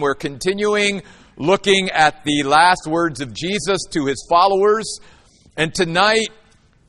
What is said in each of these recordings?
We're continuing looking at the last words of Jesus to his followers. And tonight,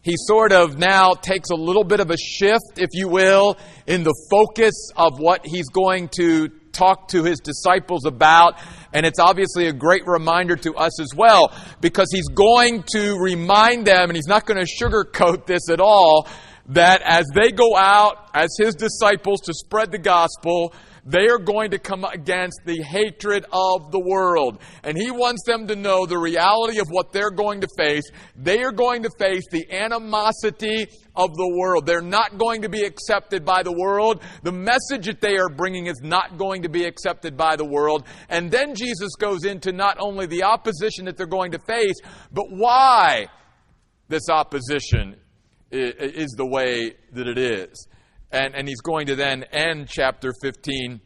he sort of now takes a little bit of a shift, if you will, in the focus of what he's going to talk to his disciples about. And it's obviously a great reminder to us as well, because he's going to remind them, and he's not going to sugarcoat this at all, that as they go out as his disciples to spread the gospel, they are going to come against the hatred of the world. And he wants them to know the reality of what they're going to face. They are going to face the animosity of the world. They're not going to be accepted by the world. The message that they are bringing is not going to be accepted by the world. And then Jesus goes into not only the opposition that they're going to face, but why this opposition is the way that it is. And, and he's going to then end chapter 15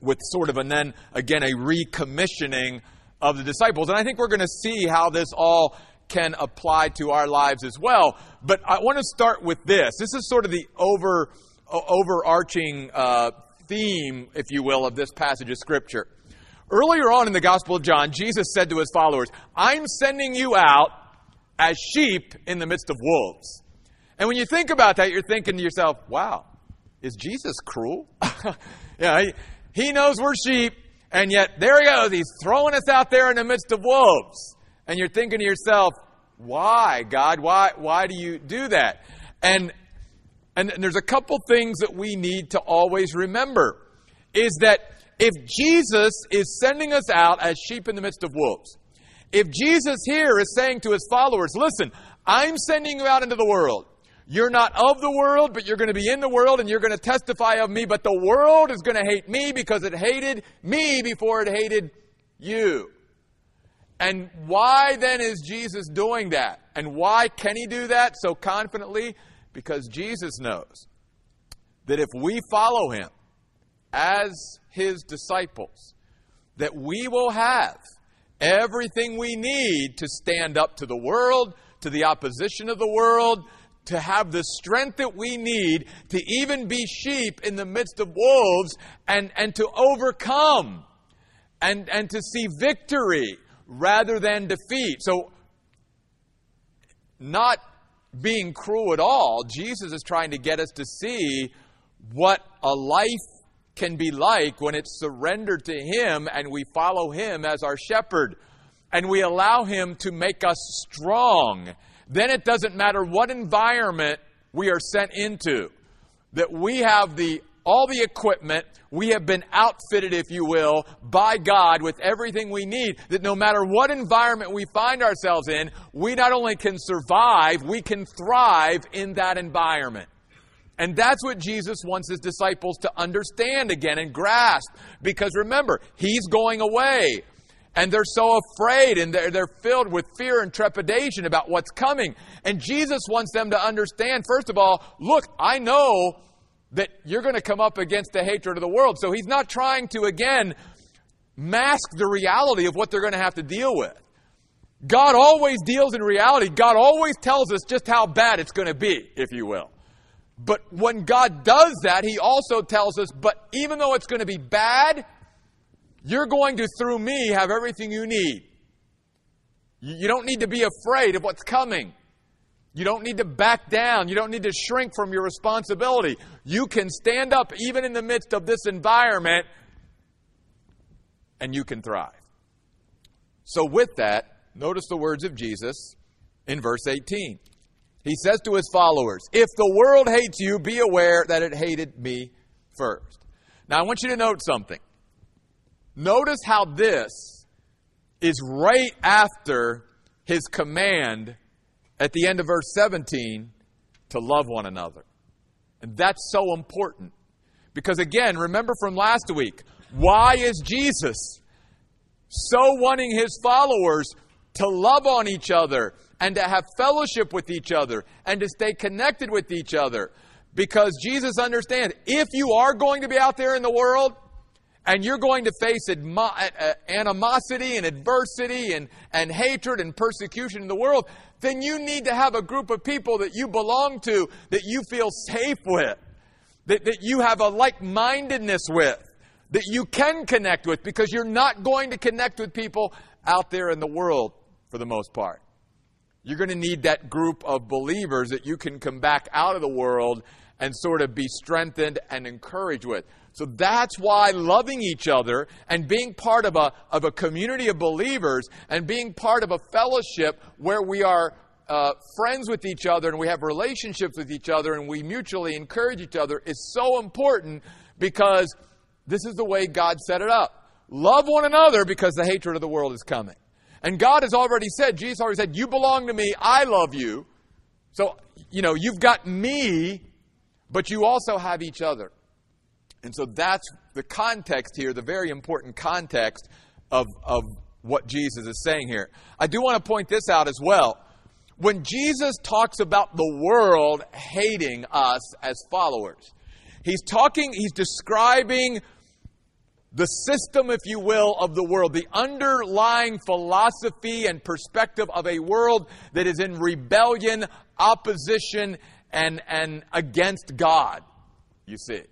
with sort of, and then again, a recommissioning of the disciples. And I think we're going to see how this all can apply to our lives as well. But I want to start with this. This is sort of the over, overarching uh, theme, if you will, of this passage of Scripture. Earlier on in the Gospel of John, Jesus said to his followers, I'm sending you out as sheep in the midst of wolves. And when you think about that, you're thinking to yourself, wow, is Jesus cruel? yeah, he, he knows we're sheep, and yet there he goes. He's throwing us out there in the midst of wolves. And you're thinking to yourself, why, God? Why, why do you do that? And, and there's a couple things that we need to always remember is that if Jesus is sending us out as sheep in the midst of wolves, if Jesus here is saying to his followers, listen, I'm sending you out into the world. You're not of the world, but you're going to be in the world and you're going to testify of me. But the world is going to hate me because it hated me before it hated you. And why then is Jesus doing that? And why can he do that so confidently? Because Jesus knows that if we follow him as his disciples, that we will have everything we need to stand up to the world, to the opposition of the world, to have the strength that we need to even be sheep in the midst of wolves and, and to overcome and, and to see victory rather than defeat. So, not being cruel at all, Jesus is trying to get us to see what a life can be like when it's surrendered to Him and we follow Him as our shepherd and we allow Him to make us strong then it doesn't matter what environment we are sent into, that we have the all the equipment, we have been outfitted, if you will, by God with everything we need, that no matter what environment we find ourselves in, we not only can survive, we can thrive in that environment. And that's what Jesus wants his disciples to understand again and grasp. Because remember, he's going away and they're so afraid and they're, they're filled with fear and trepidation about what's coming. And Jesus wants them to understand, first of all, look, I know that you're going to come up against the hatred of the world. So he's not trying to, again, mask the reality of what they're going to have to deal with. God always deals in reality. God always tells us just how bad it's going to be, if you will. But when God does that, He also tells us, but even though it's going to be bad, you're going to, through me, have everything you need. You don't need to be afraid of what's coming. You don't need to back down. You don't need to shrink from your responsibility. You can stand up even in the midst of this environment and you can thrive. So, with that, notice the words of Jesus in verse 18. He says to his followers, If the world hates you, be aware that it hated me first. Now, I want you to note something. Notice how this is right after his command at the end of verse 17 to love one another. And that's so important. Because again, remember from last week, why is Jesus so wanting his followers to love on each other and to have fellowship with each other and to stay connected with each other? Because Jesus understands if you are going to be out there in the world, and you're going to face uh, uh, animosity and adversity and, and hatred and persecution in the world, then you need to have a group of people that you belong to, that you feel safe with, that, that you have a like mindedness with, that you can connect with because you're not going to connect with people out there in the world for the most part. You're going to need that group of believers that you can come back out of the world and sort of be strengthened and encouraged with. So that's why loving each other and being part of a, of a community of believers and being part of a fellowship where we are uh, friends with each other and we have relationships with each other and we mutually encourage each other is so important because this is the way God set it up. Love one another because the hatred of the world is coming. And God has already said, Jesus already said, You belong to me, I love you. So, you know, you've got me, but you also have each other. And so that's the context here, the very important context of, of what Jesus is saying here. I do want to point this out as well. When Jesus talks about the world hating us as followers, he's talking, he's describing the system, if you will, of the world, the underlying philosophy and perspective of a world that is in rebellion, opposition, and, and against God, you see.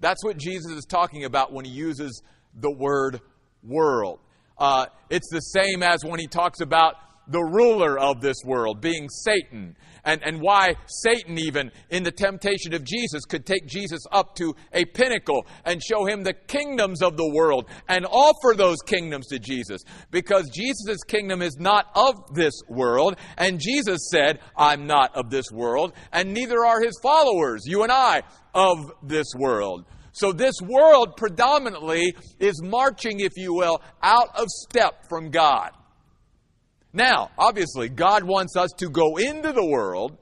That's what Jesus is talking about when he uses the word world. Uh, it's the same as when he talks about the ruler of this world, being Satan, and, and why Satan, even in the temptation of Jesus, could take Jesus up to a pinnacle and show him the kingdoms of the world and offer those kingdoms to Jesus. Because Jesus' kingdom is not of this world, and Jesus said, I'm not of this world, and neither are his followers, you and I, of this world. So this world predominantly is marching, if you will, out of step from God. Now, obviously, God wants us to go into the world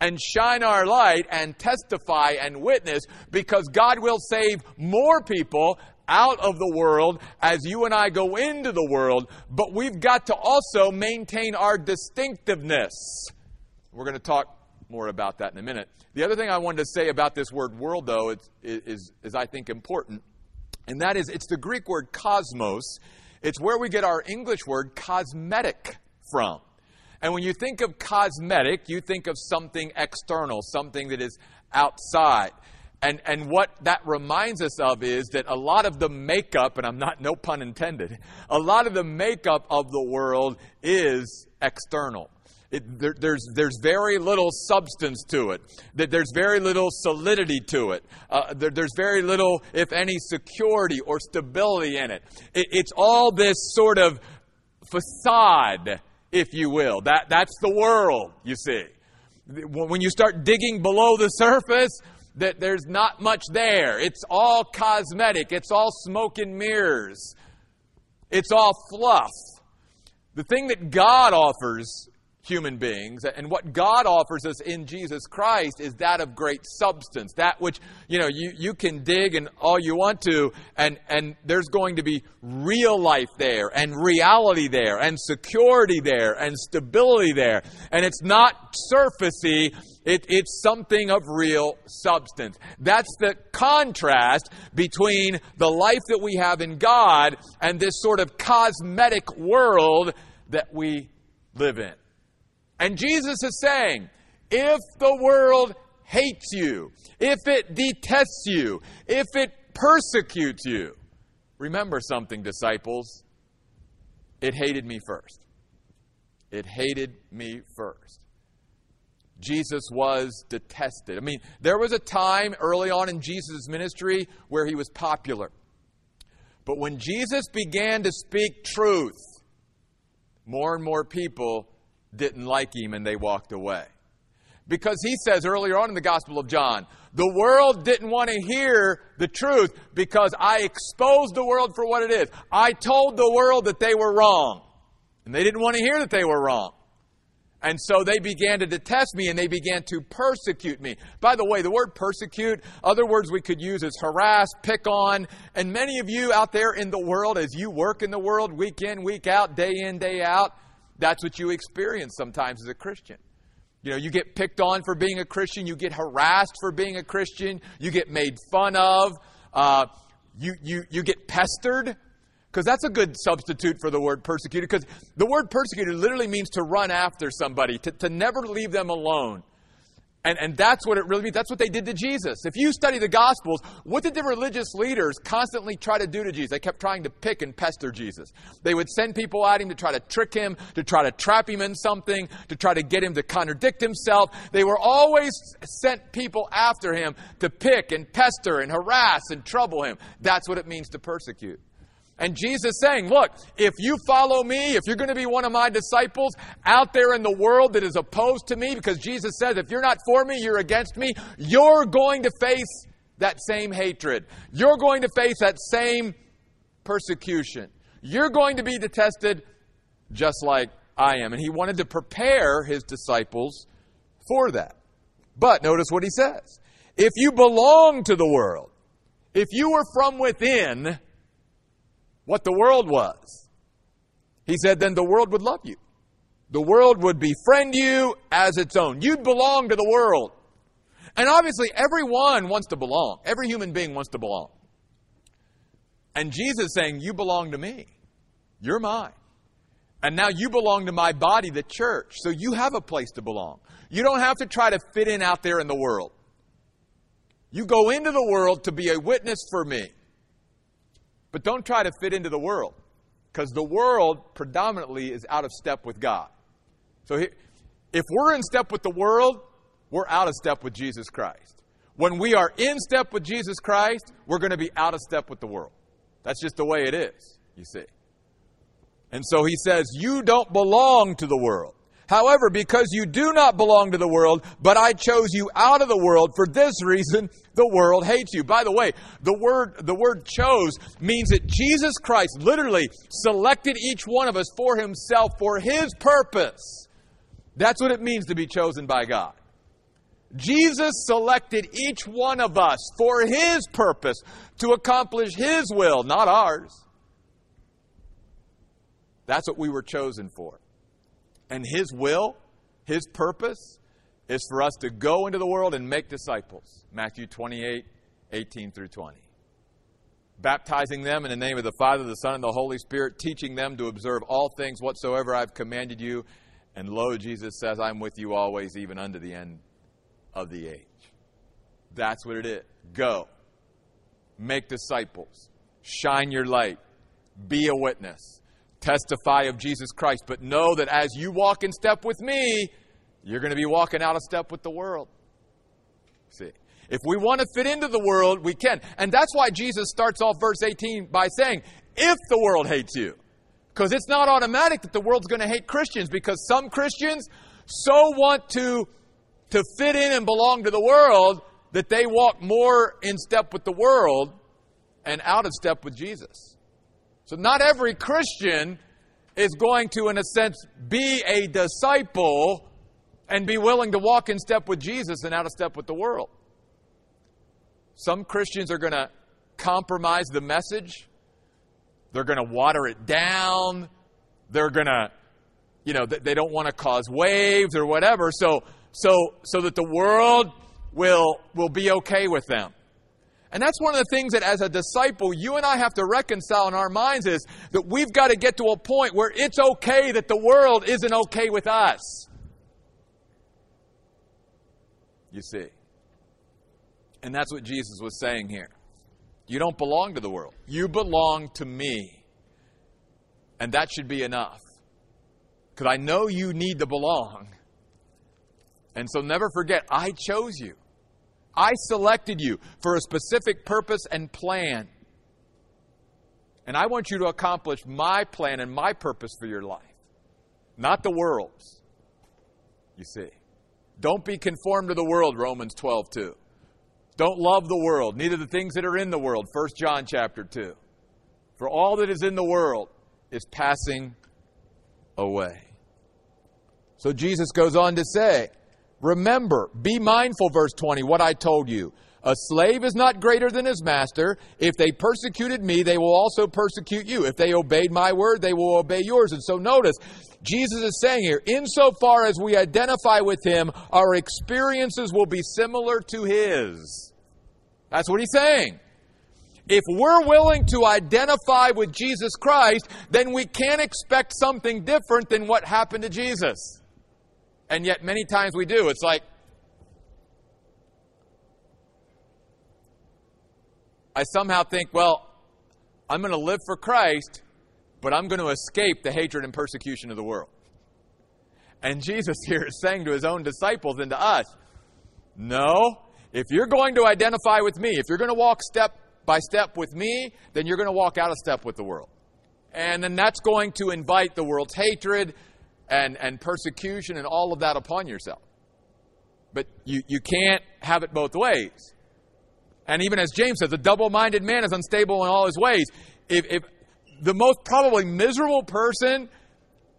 and shine our light and testify and witness because God will save more people out of the world as you and I go into the world, but we've got to also maintain our distinctiveness. We're going to talk more about that in a minute. The other thing I wanted to say about this word world, though, is, is, is I think important, and that is it's the Greek word cosmos. It's where we get our English word cosmetic from. And when you think of cosmetic, you think of something external, something that is outside. And, and what that reminds us of is that a lot of the makeup, and I'm not, no pun intended, a lot of the makeup of the world is external. It, there, there's, there's very little substance to it. There's very little solidity to it. Uh, there, there's very little, if any, security or stability in it. it. It's all this sort of facade, if you will. That, that's the world, you see. When you start digging below the surface, that there's not much there. It's all cosmetic. It's all smoke and mirrors. It's all fluff. The thing that God offers human beings. And what God offers us in Jesus Christ is that of great substance. That which, you know, you, you can dig and all you want to, and, and there's going to be real life there, and reality there, and security there, and stability there. And it's not surfacey, it, it's something of real substance. That's the contrast between the life that we have in God and this sort of cosmetic world that we live in. And Jesus is saying, if the world hates you, if it detests you, if it persecutes you, remember something, disciples. It hated me first. It hated me first. Jesus was detested. I mean, there was a time early on in Jesus' ministry where he was popular. But when Jesus began to speak truth, more and more people didn't like him and they walked away. Because he says earlier on in the Gospel of John, the world didn't want to hear the truth because I exposed the world for what it is. I told the world that they were wrong. And they didn't want to hear that they were wrong. And so they began to detest me and they began to persecute me. By the way, the word persecute, other words we could use is harass, pick on. And many of you out there in the world, as you work in the world week in, week out, day in, day out, that's what you experience sometimes as a Christian. You know, you get picked on for being a Christian, you get harassed for being a Christian, you get made fun of, uh, you, you, you get pestered, because that's a good substitute for the word persecuted, because the word persecuted literally means to run after somebody, to, to never leave them alone. And, and that's what it really means. That's what they did to Jesus. If you study the Gospels, what did the religious leaders constantly try to do to Jesus? They kept trying to pick and pester Jesus. They would send people at him to try to trick him, to try to trap him in something, to try to get him to contradict himself. They were always sent people after him to pick and pester and harass and trouble him. That's what it means to persecute. And Jesus saying, look, if you follow me, if you're going to be one of my disciples out there in the world that is opposed to me, because Jesus says, if you're not for me, you're against me, you're going to face that same hatred. You're going to face that same persecution. You're going to be detested just like I am. And he wanted to prepare his disciples for that. But notice what he says. If you belong to the world, if you were from within, what the world was. He said, then the world would love you. The world would befriend you as its own. You'd belong to the world. And obviously, everyone wants to belong. Every human being wants to belong. And Jesus saying, You belong to me. You're mine. And now you belong to my body, the church. So you have a place to belong. You don't have to try to fit in out there in the world. You go into the world to be a witness for me. But don't try to fit into the world, because the world predominantly is out of step with God. So if we're in step with the world, we're out of step with Jesus Christ. When we are in step with Jesus Christ, we're going to be out of step with the world. That's just the way it is, you see. And so he says, You don't belong to the world. However, because you do not belong to the world, but I chose you out of the world, for this reason the world hates you. By the way, the word, the word chose means that Jesus Christ literally selected each one of us for himself for his purpose. That's what it means to be chosen by God. Jesus selected each one of us for his purpose to accomplish his will, not ours. That's what we were chosen for. And His will, His purpose, is for us to go into the world and make disciples. Matthew 28, 18 through 20. Baptizing them in the name of the Father, the Son, and the Holy Spirit, teaching them to observe all things whatsoever I've commanded you. And lo, Jesus says, I'm with you always, even unto the end of the age. That's what it is. Go. Make disciples. Shine your light. Be a witness testify of Jesus Christ. But know that as you walk in step with me, you're going to be walking out of step with the world. See? If we want to fit into the world, we can. And that's why Jesus starts off verse 18 by saying, if the world hates you. Because it's not automatic that the world's going to hate Christians, because some Christians so want to, to fit in and belong to the world that they walk more in step with the world and out of step with Jesus. So, not every Christian is going to, in a sense, be a disciple and be willing to walk in step with Jesus and out of step with the world. Some Christians are going to compromise the message, they're going to water it down, they're going to, you know, they don't want to cause waves or whatever, so, so, so that the world will, will be okay with them. And that's one of the things that as a disciple, you and I have to reconcile in our minds is that we've got to get to a point where it's okay that the world isn't okay with us. You see. And that's what Jesus was saying here. You don't belong to the world. You belong to me. And that should be enough. Because I know you need to belong. And so never forget, I chose you. I selected you for a specific purpose and plan. And I want you to accomplish my plan and my purpose for your life, not the world's. You see. Don't be conformed to the world, Romans 12, 2. Don't love the world, neither the things that are in the world, 1 John chapter 2. For all that is in the world is passing away. So Jesus goes on to say, Remember, be mindful, verse 20, what I told you. A slave is not greater than his master. If they persecuted me, they will also persecute you. If they obeyed my word, they will obey yours. And so notice, Jesus is saying here, insofar as we identify with him, our experiences will be similar to his. That's what he's saying. If we're willing to identify with Jesus Christ, then we can't expect something different than what happened to Jesus. And yet, many times we do. It's like, I somehow think, well, I'm going to live for Christ, but I'm going to escape the hatred and persecution of the world. And Jesus here is saying to his own disciples and to us, no, if you're going to identify with me, if you're going to walk step by step with me, then you're going to walk out of step with the world. And then that's going to invite the world's hatred, and, and persecution and all of that upon yourself. But you, you can't have it both ways. And even as James says, a double minded man is unstable in all his ways. If, if the most probably miserable person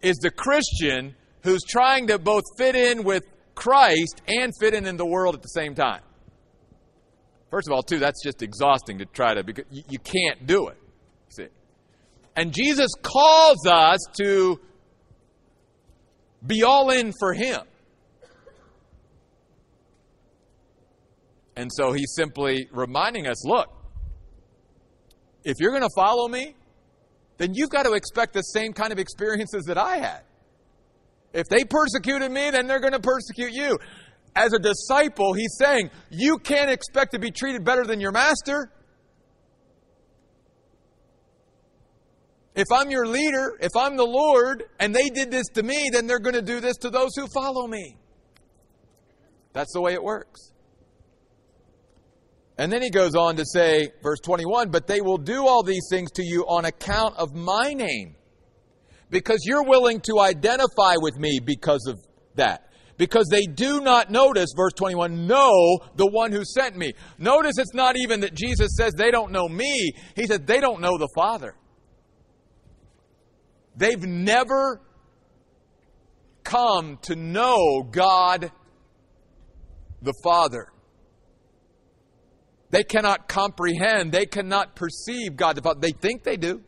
is the Christian who's trying to both fit in with Christ and fit in in the world at the same time. First of all, too, that's just exhausting to try to, because you, you can't do it. See? And Jesus calls us to be all in for Him. And so he's simply reminding us look, if you're going to follow me, then you've got to expect the same kind of experiences that I had. If they persecuted me, then they're going to persecute you. As a disciple, he's saying, you can't expect to be treated better than your master. If I'm your leader, if I'm the Lord, and they did this to me, then they're going to do this to those who follow me. That's the way it works. And then he goes on to say, verse 21, but they will do all these things to you on account of my name. Because you're willing to identify with me because of that. Because they do not notice, verse 21, know the one who sent me. Notice it's not even that Jesus says they don't know me. He said they don't know the Father. They've never come to know God the Father. They cannot comprehend, they cannot perceive God the Father. They think they do.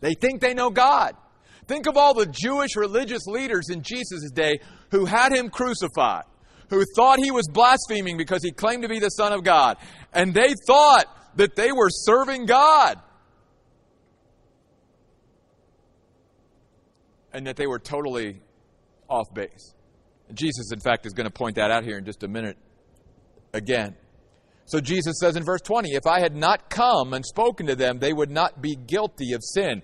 They think they know God. Think of all the Jewish religious leaders in Jesus' day who had him crucified, who thought he was blaspheming because he claimed to be the Son of God. And they thought that they were serving God. And that they were totally off base. Jesus, in fact, is going to point that out here in just a minute again. So Jesus says in verse 20, If I had not come and spoken to them, they would not be guilty of sin.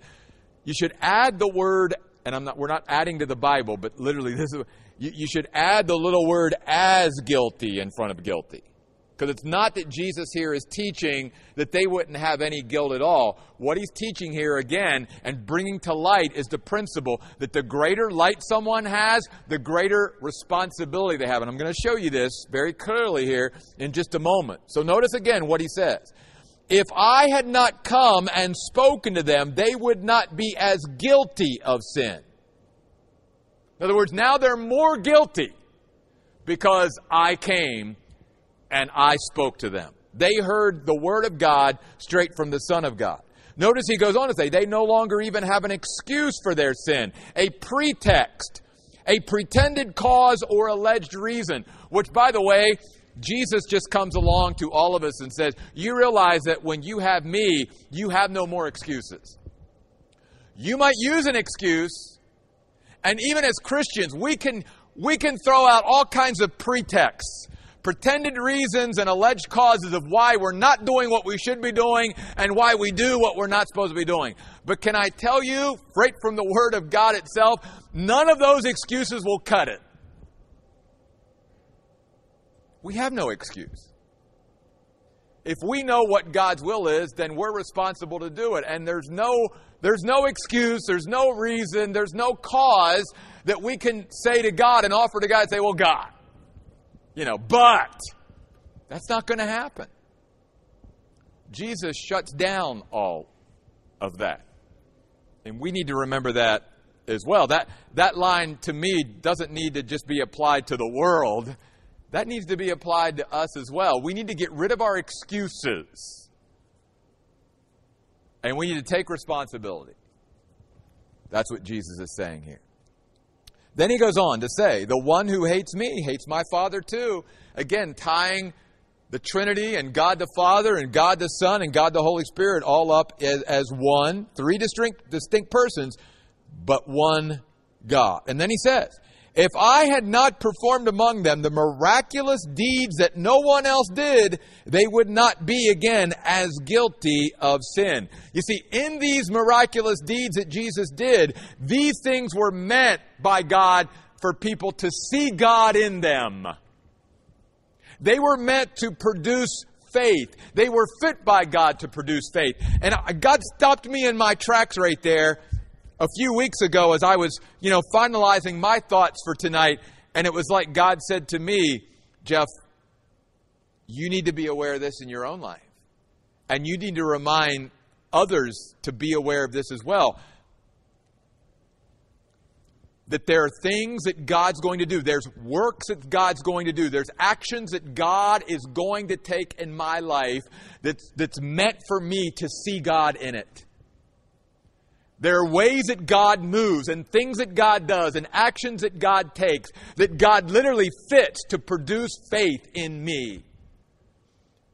You should add the word, and I'm not, we're not adding to the Bible, but literally, this is, you, you should add the little word as guilty in front of guilty. Because it's not that Jesus here is teaching that they wouldn't have any guilt at all. What he's teaching here again and bringing to light is the principle that the greater light someone has, the greater responsibility they have. And I'm going to show you this very clearly here in just a moment. So notice again what he says. If I had not come and spoken to them, they would not be as guilty of sin. In other words, now they're more guilty because I came and I spoke to them. They heard the word of God straight from the Son of God. Notice he goes on to say, they no longer even have an excuse for their sin, a pretext, a pretended cause or alleged reason, which, by the way, Jesus just comes along to all of us and says, You realize that when you have me, you have no more excuses. You might use an excuse, and even as Christians, we can, we can throw out all kinds of pretexts pretended reasons and alleged causes of why we're not doing what we should be doing and why we do what we're not supposed to be doing. But can I tell you, right from the Word of God itself, none of those excuses will cut it. We have no excuse. If we know what God's will is, then we're responsible to do it. And there's no, there's no excuse, there's no reason, there's no cause that we can say to God and offer to God and say, well, God, you know, but that's not going to happen. Jesus shuts down all of that. And we need to remember that as well. That, that line to me doesn't need to just be applied to the world, that needs to be applied to us as well. We need to get rid of our excuses. And we need to take responsibility. That's what Jesus is saying here. Then he goes on to say, The one who hates me hates my Father too. Again, tying the Trinity and God the Father and God the Son and God the Holy Spirit all up as, as one, three distinct, distinct persons, but one God. And then he says, if I had not performed among them the miraculous deeds that no one else did, they would not be again as guilty of sin. You see, in these miraculous deeds that Jesus did, these things were meant by God for people to see God in them. They were meant to produce faith. They were fit by God to produce faith. And God stopped me in my tracks right there a few weeks ago as I was, you know, finalizing my thoughts for tonight. And it was like God said to me, Jeff, you need to be aware of this in your own life. And you need to remind others to be aware of this as well that there are things that God's going to do. There's works that God's going to do. There's actions that God is going to take in my life that's, that's meant for me to see God in it. There are ways that God moves and things that God does and actions that God takes that God literally fits to produce faith in me.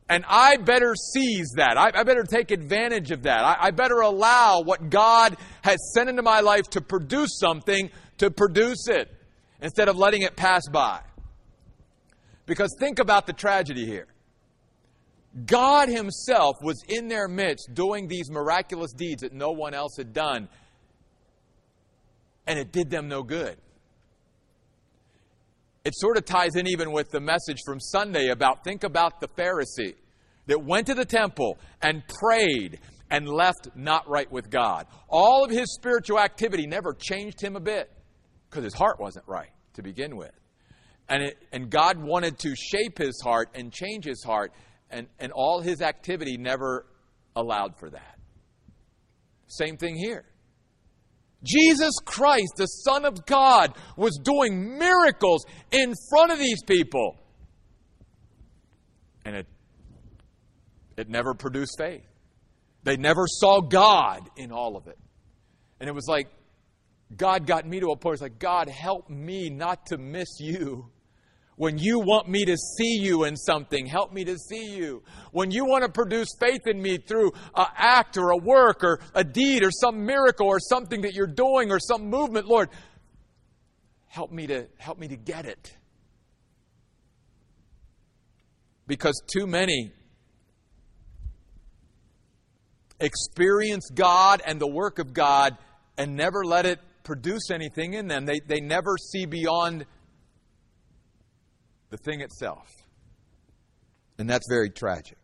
And I better seize that. I, I better take advantage of that. I, I better allow what God has sent into my life to produce something to produce it instead of letting it pass by. Because think about the tragedy here. God Himself was in their midst doing these miraculous deeds that no one else had done, and it did them no good. It sort of ties in even with the message from Sunday about think about the Pharisee that went to the temple and prayed and left not right with God. All of his spiritual activity never changed him a bit because his heart wasn't right to begin with. And, it, and God wanted to shape his heart and change his heart, and, and all his activity never allowed for that. Same thing here. Jesus Christ, the Son of God, was doing miracles in front of these people. And it, it never produced faith. They never saw God in all of it. And it was like, God got me to a point, it's like, God, help me not to miss you. When you want me to see you in something, help me to see you. When you want to produce faith in me through an act or a work or a deed or some miracle or something that you're doing or some movement, Lord, help me to help me to get it. Because too many experience God and the work of God and never let it produce anything in them. They, they never see beyond the thing itself. And that's very tragic.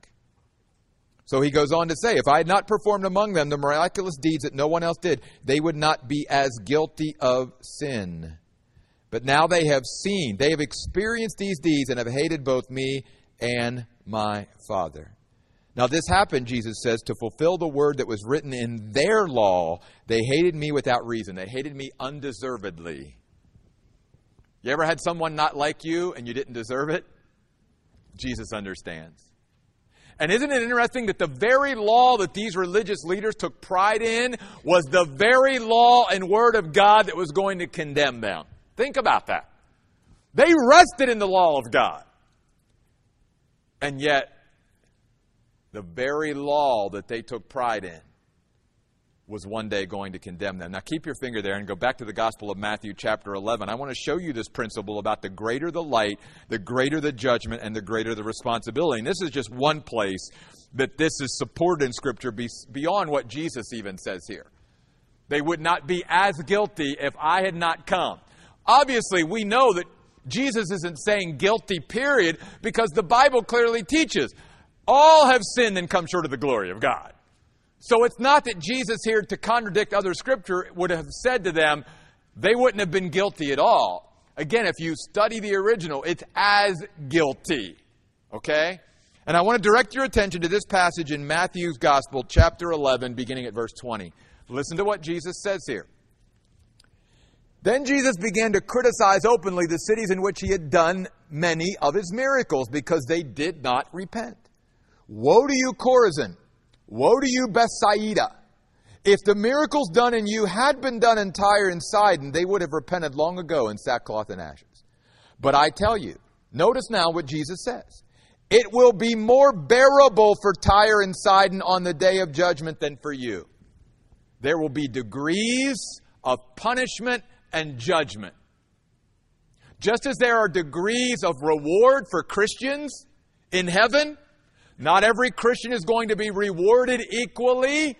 So he goes on to say, If I had not performed among them the miraculous deeds that no one else did, they would not be as guilty of sin. But now they have seen, they have experienced these deeds and have hated both me and my Father. Now, this happened, Jesus says, to fulfill the word that was written in their law. They hated me without reason. They hated me undeservedly. You ever had someone not like you and you didn't deserve it? Jesus understands. And isn't it interesting that the very law that these religious leaders took pride in was the very law and word of God that was going to condemn them? Think about that. They rested in the law of God. And yet, the very law that they took pride in was one day going to condemn them. Now keep your finger there and go back to the Gospel of Matthew, chapter 11. I want to show you this principle about the greater the light, the greater the judgment, and the greater the responsibility. And this is just one place that this is supported in Scripture beyond what Jesus even says here. They would not be as guilty if I had not come. Obviously, we know that Jesus isn't saying guilty, period, because the Bible clearly teaches all have sinned and come short of the glory of God. So it's not that Jesus here, to contradict other scripture, would have said to them, they wouldn't have been guilty at all. Again, if you study the original, it's as guilty. Okay? And I want to direct your attention to this passage in Matthew's Gospel, chapter 11, beginning at verse 20. Listen to what Jesus says here. Then Jesus began to criticize openly the cities in which he had done many of his miracles because they did not repent. Woe to you, Chorazin! Woe to you, Bethsaida! If the miracles done in you had been done in Tyre and Sidon, they would have repented long ago in sackcloth and ashes. But I tell you, notice now what Jesus says. It will be more bearable for Tyre and Sidon on the day of judgment than for you. There will be degrees of punishment and judgment. Just as there are degrees of reward for Christians in heaven, not every Christian is going to be rewarded equally.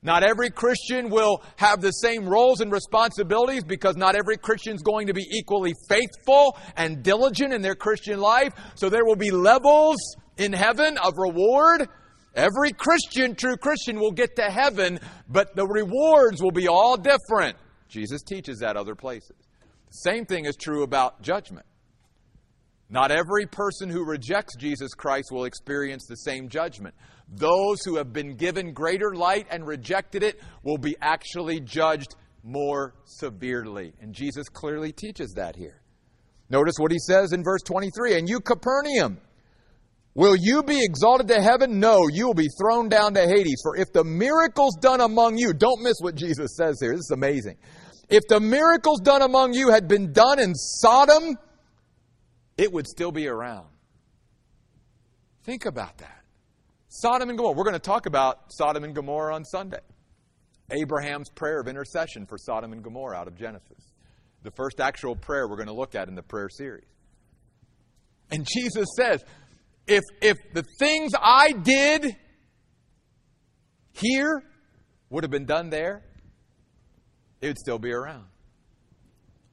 Not every Christian will have the same roles and responsibilities because not every Christian is going to be equally faithful and diligent in their Christian life. So there will be levels in heaven of reward. Every Christian, true Christian, will get to heaven, but the rewards will be all different. Jesus teaches that other places. The Same thing is true about judgment. Not every person who rejects Jesus Christ will experience the same judgment. Those who have been given greater light and rejected it will be actually judged more severely. And Jesus clearly teaches that here. Notice what he says in verse 23 And you, Capernaum, will you be exalted to heaven? No, you will be thrown down to Hades. For if the miracles done among you, don't miss what Jesus says here, this is amazing. If the miracles done among you had been done in Sodom, it would still be around. Think about that. Sodom and Gomorrah. We're going to talk about Sodom and Gomorrah on Sunday. Abraham's prayer of intercession for Sodom and Gomorrah out of Genesis. The first actual prayer we're going to look at in the prayer series. And Jesus says, if, if the things I did here would have been done there, it would still be around.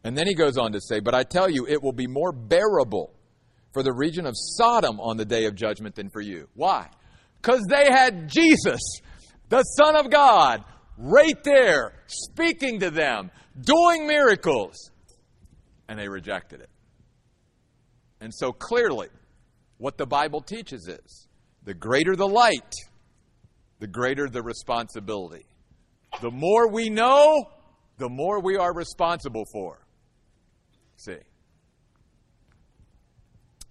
And then he goes on to say, But I tell you, it will be more bearable for the region of Sodom on the day of judgment than for you. Why? Because they had Jesus, the Son of God, right there, speaking to them, doing miracles, and they rejected it. And so clearly, what the Bible teaches is the greater the light, the greater the responsibility. The more we know, the more we are responsible for. See?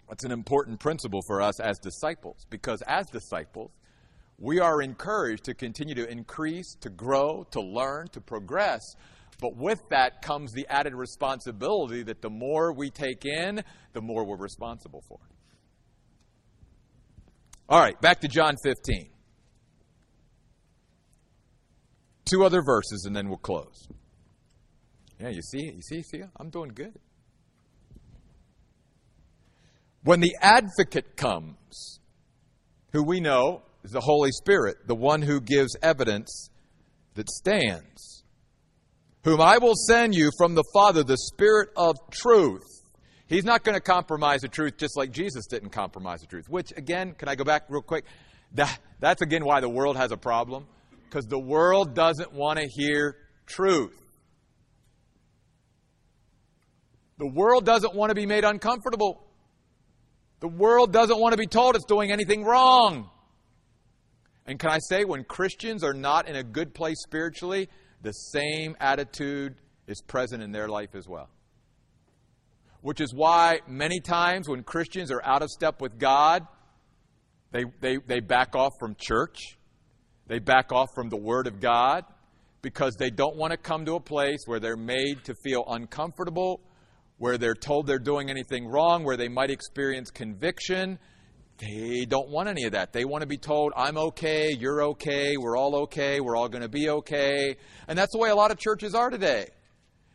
That's an important principle for us as disciples because as disciples, we are encouraged to continue to increase, to grow, to learn, to progress. But with that comes the added responsibility that the more we take in, the more we're responsible for. All right, back to John 15. Two other verses and then we'll close. Yeah, you see, you see, see, I'm doing good. When the advocate comes, who we know is the Holy Spirit, the one who gives evidence that stands, whom I will send you from the Father, the Spirit of truth. He's not going to compromise the truth just like Jesus didn't compromise the truth. Which, again, can I go back real quick? That, that's again why the world has a problem. Because the world doesn't want to hear truth. The world doesn't want to be made uncomfortable. The world doesn't want to be told it's doing anything wrong. And can I say, when Christians are not in a good place spiritually, the same attitude is present in their life as well. Which is why many times when Christians are out of step with God, they, they, they back off from church, they back off from the Word of God, because they don't want to come to a place where they're made to feel uncomfortable where they're told they're doing anything wrong, where they might experience conviction. They don't want any of that. They want to be told, I'm okay, you're okay, we're all okay, we're all going to be okay. And that's the way a lot of churches are today.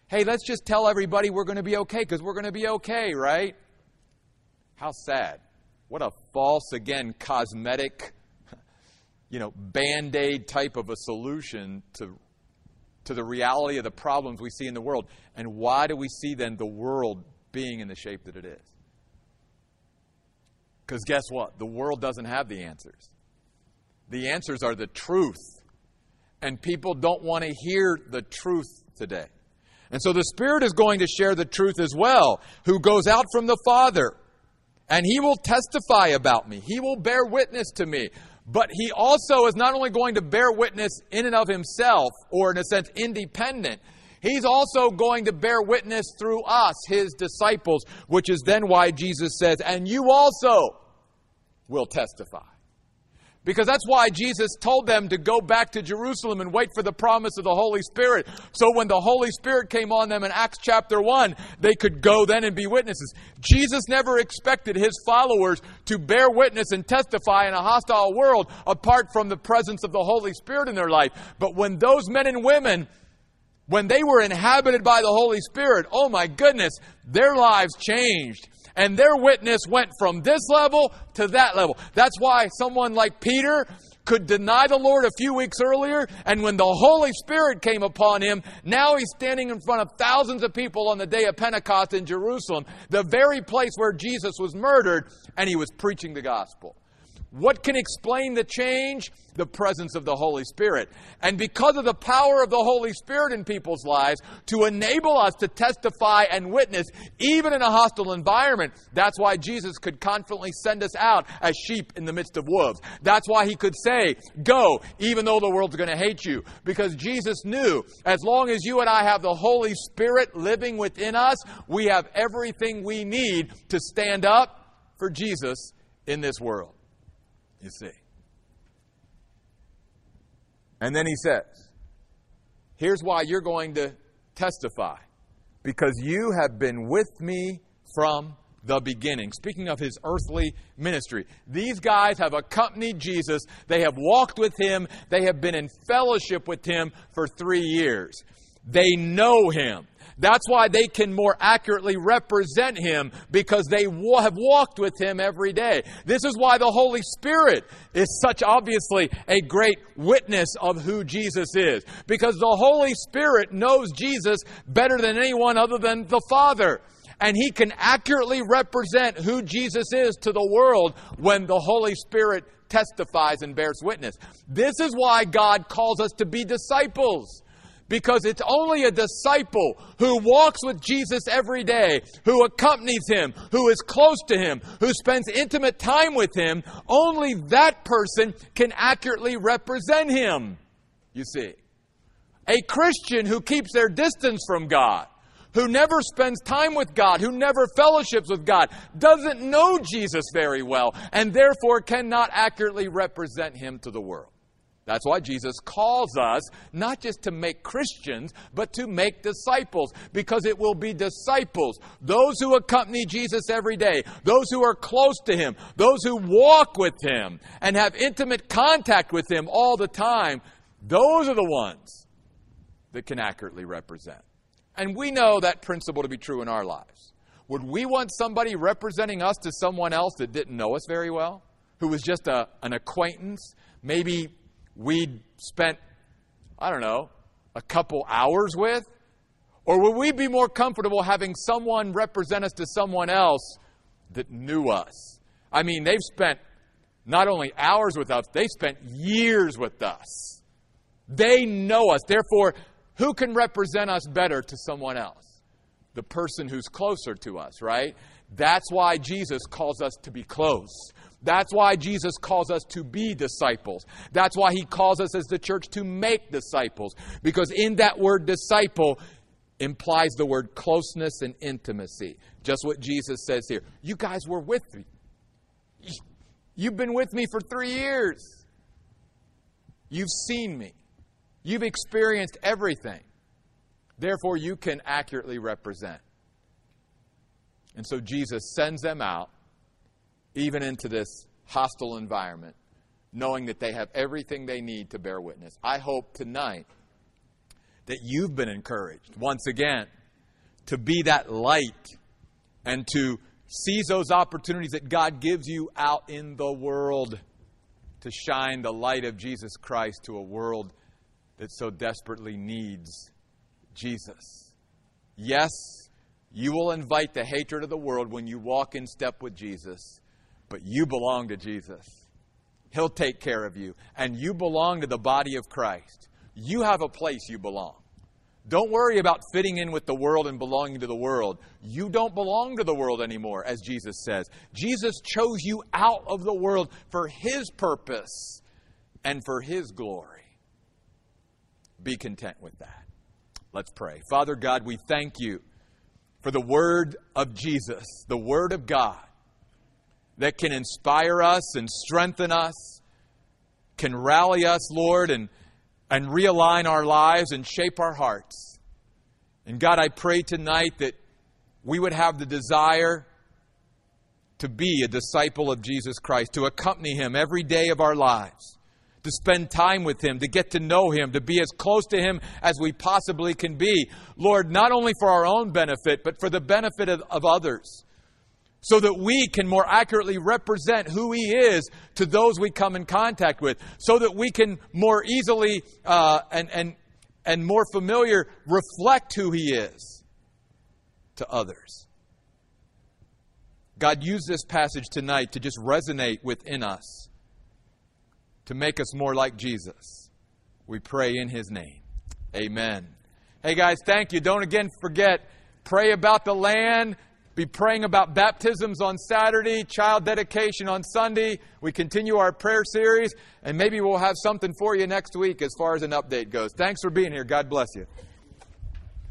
Hey, let's just tell everybody we're going to be okay because we're going to be okay, right? How sad. What a false, again, cosmetic, you know, band aid type of a solution to to the reality of the problems we see in the world. And why do we see then the world being in the shape that it is? Because guess what? The world doesn't have the answers. The answers are the truth. And people don't want to hear the truth today. And so the Spirit is going to share the truth as well, who goes out from the Father. And he will testify about me. He will bear witness to me. But he also is not only going to bear witness in and of himself, or in a sense, independent, he's also going to bear witness through us, his disciples, which is then why Jesus says, and you also will testify. Because that's why Jesus told them to go back to Jerusalem and wait for the promise of the Holy Spirit. So when the Holy Spirit came on them in Acts chapter 1, they could go then and be witnesses. Jesus never expected his followers to bear witness and testify in a hostile world apart from the presence of the Holy Spirit in their life. But when those men and women when they were inhabited by the Holy Spirit, oh my goodness, their lives changed. And their witness went from this level to that level. That's why someone like Peter could deny the Lord a few weeks earlier, and when the Holy Spirit came upon him, now he's standing in front of thousands of people on the day of Pentecost in Jerusalem, the very place where Jesus was murdered, and he was preaching the gospel. What can explain the change? The presence of the Holy Spirit. And because of the power of the Holy Spirit in people's lives to enable us to testify and witness, even in a hostile environment, that's why Jesus could confidently send us out as sheep in the midst of wolves. That's why he could say, Go, even though the world's going to hate you. Because Jesus knew as long as you and I have the Holy Spirit living within us, we have everything we need to stand up for Jesus in this world you see. And then he says, Here's why you're going to testify because you have been with me from the beginning. Speaking of his earthly ministry, these guys have accompanied Jesus. They have walked with him. They have been in fellowship with him for three years. They know him. That's why they can more accurately represent Him because they have walked with Him every day. This is why the Holy Spirit is such obviously a great witness of who Jesus is because the Holy Spirit knows Jesus better than anyone other than the Father and he can accurately represent who Jesus is to the world when the Holy Spirit testifies and bears witness. This is why God calls us to be disciples because it's only a disciple who walks with Jesus every day, who accompanies him, who is close to him, who spends intimate time with him, only that person can accurately represent him. You see, a Christian who keeps their distance from God, who never spends time with God, who never fellowships with God, doesn't know Jesus very well, and therefore cannot accurately represent him to the world. That's why Jesus calls us not just to make Christians, but to make disciples, because it will be disciples, those who accompany Jesus every day, those who are close to Him, those who walk with Him and have intimate contact with Him all the time. Those are the ones that can accurately represent. And we know that principle to be true in our lives. Would we want somebody representing us to someone else that didn't know us very well? Who was just a, an acquaintance, maybe we'd spent, I don't know, a couple hours with? Or would we be more comfortable having someone represent us to someone else that knew us? I mean, they've spent not only hours with us, they spent years with us. They know us. Therefore, who can represent us better to someone else? The person who's closer to us, right? That's why Jesus calls us to be close. That's why Jesus calls us to be disciples. That's why he calls us as the church to make disciples. Because in that word disciple implies the word closeness and intimacy. Just what Jesus says here. You guys were with me. You've been with me for three years. You've seen me. You've experienced everything. Therefore, you can accurately represent. And so Jesus sends them out even into this hostile environment, knowing that they have everything they need to bear witness. I hope tonight that you've been encouraged once again to be that light and to seize those opportunities that God gives you out in the world to shine the light of Jesus Christ to a world that so desperately needs Jesus. Yes, you will invite the hatred of the world when you walk in step with Jesus. But you belong to Jesus. He'll take care of you. And you belong to the body of Christ. You have a place you belong. Don't worry about fitting in with the world and belonging to the world. You don't belong to the world anymore, as Jesus says. Jesus chose you out of the world for His purpose and for His glory. Be content with that. Let's pray. Father God, we thank you for the Word of Jesus, the Word of God that can inspire us and strengthen us, can rally us, Lord, and, and realign our lives and shape our hearts. And God, I pray tonight that we would have the desire to be a disciple of Jesus Christ, to accompany Him every day of our lives, to spend time with Him, to get to know Him, to be as close to Him as we possibly can be. Lord, not only for our own benefit, but for the benefit of, of others. So that we can more accurately represent who He is to those we come in contact with. So that we can more easily uh, and, and, and more familiar reflect who He is to others. God, used this passage tonight to just resonate within us to make us more like Jesus. We pray in his name. Amen. Hey guys, thank you. Don't again forget, pray about the land. Be praying about baptisms on Saturday, child dedication on Sunday. We continue our prayer series, and maybe we'll have something for you next week as far as an update goes. Thanks for being here. God bless you.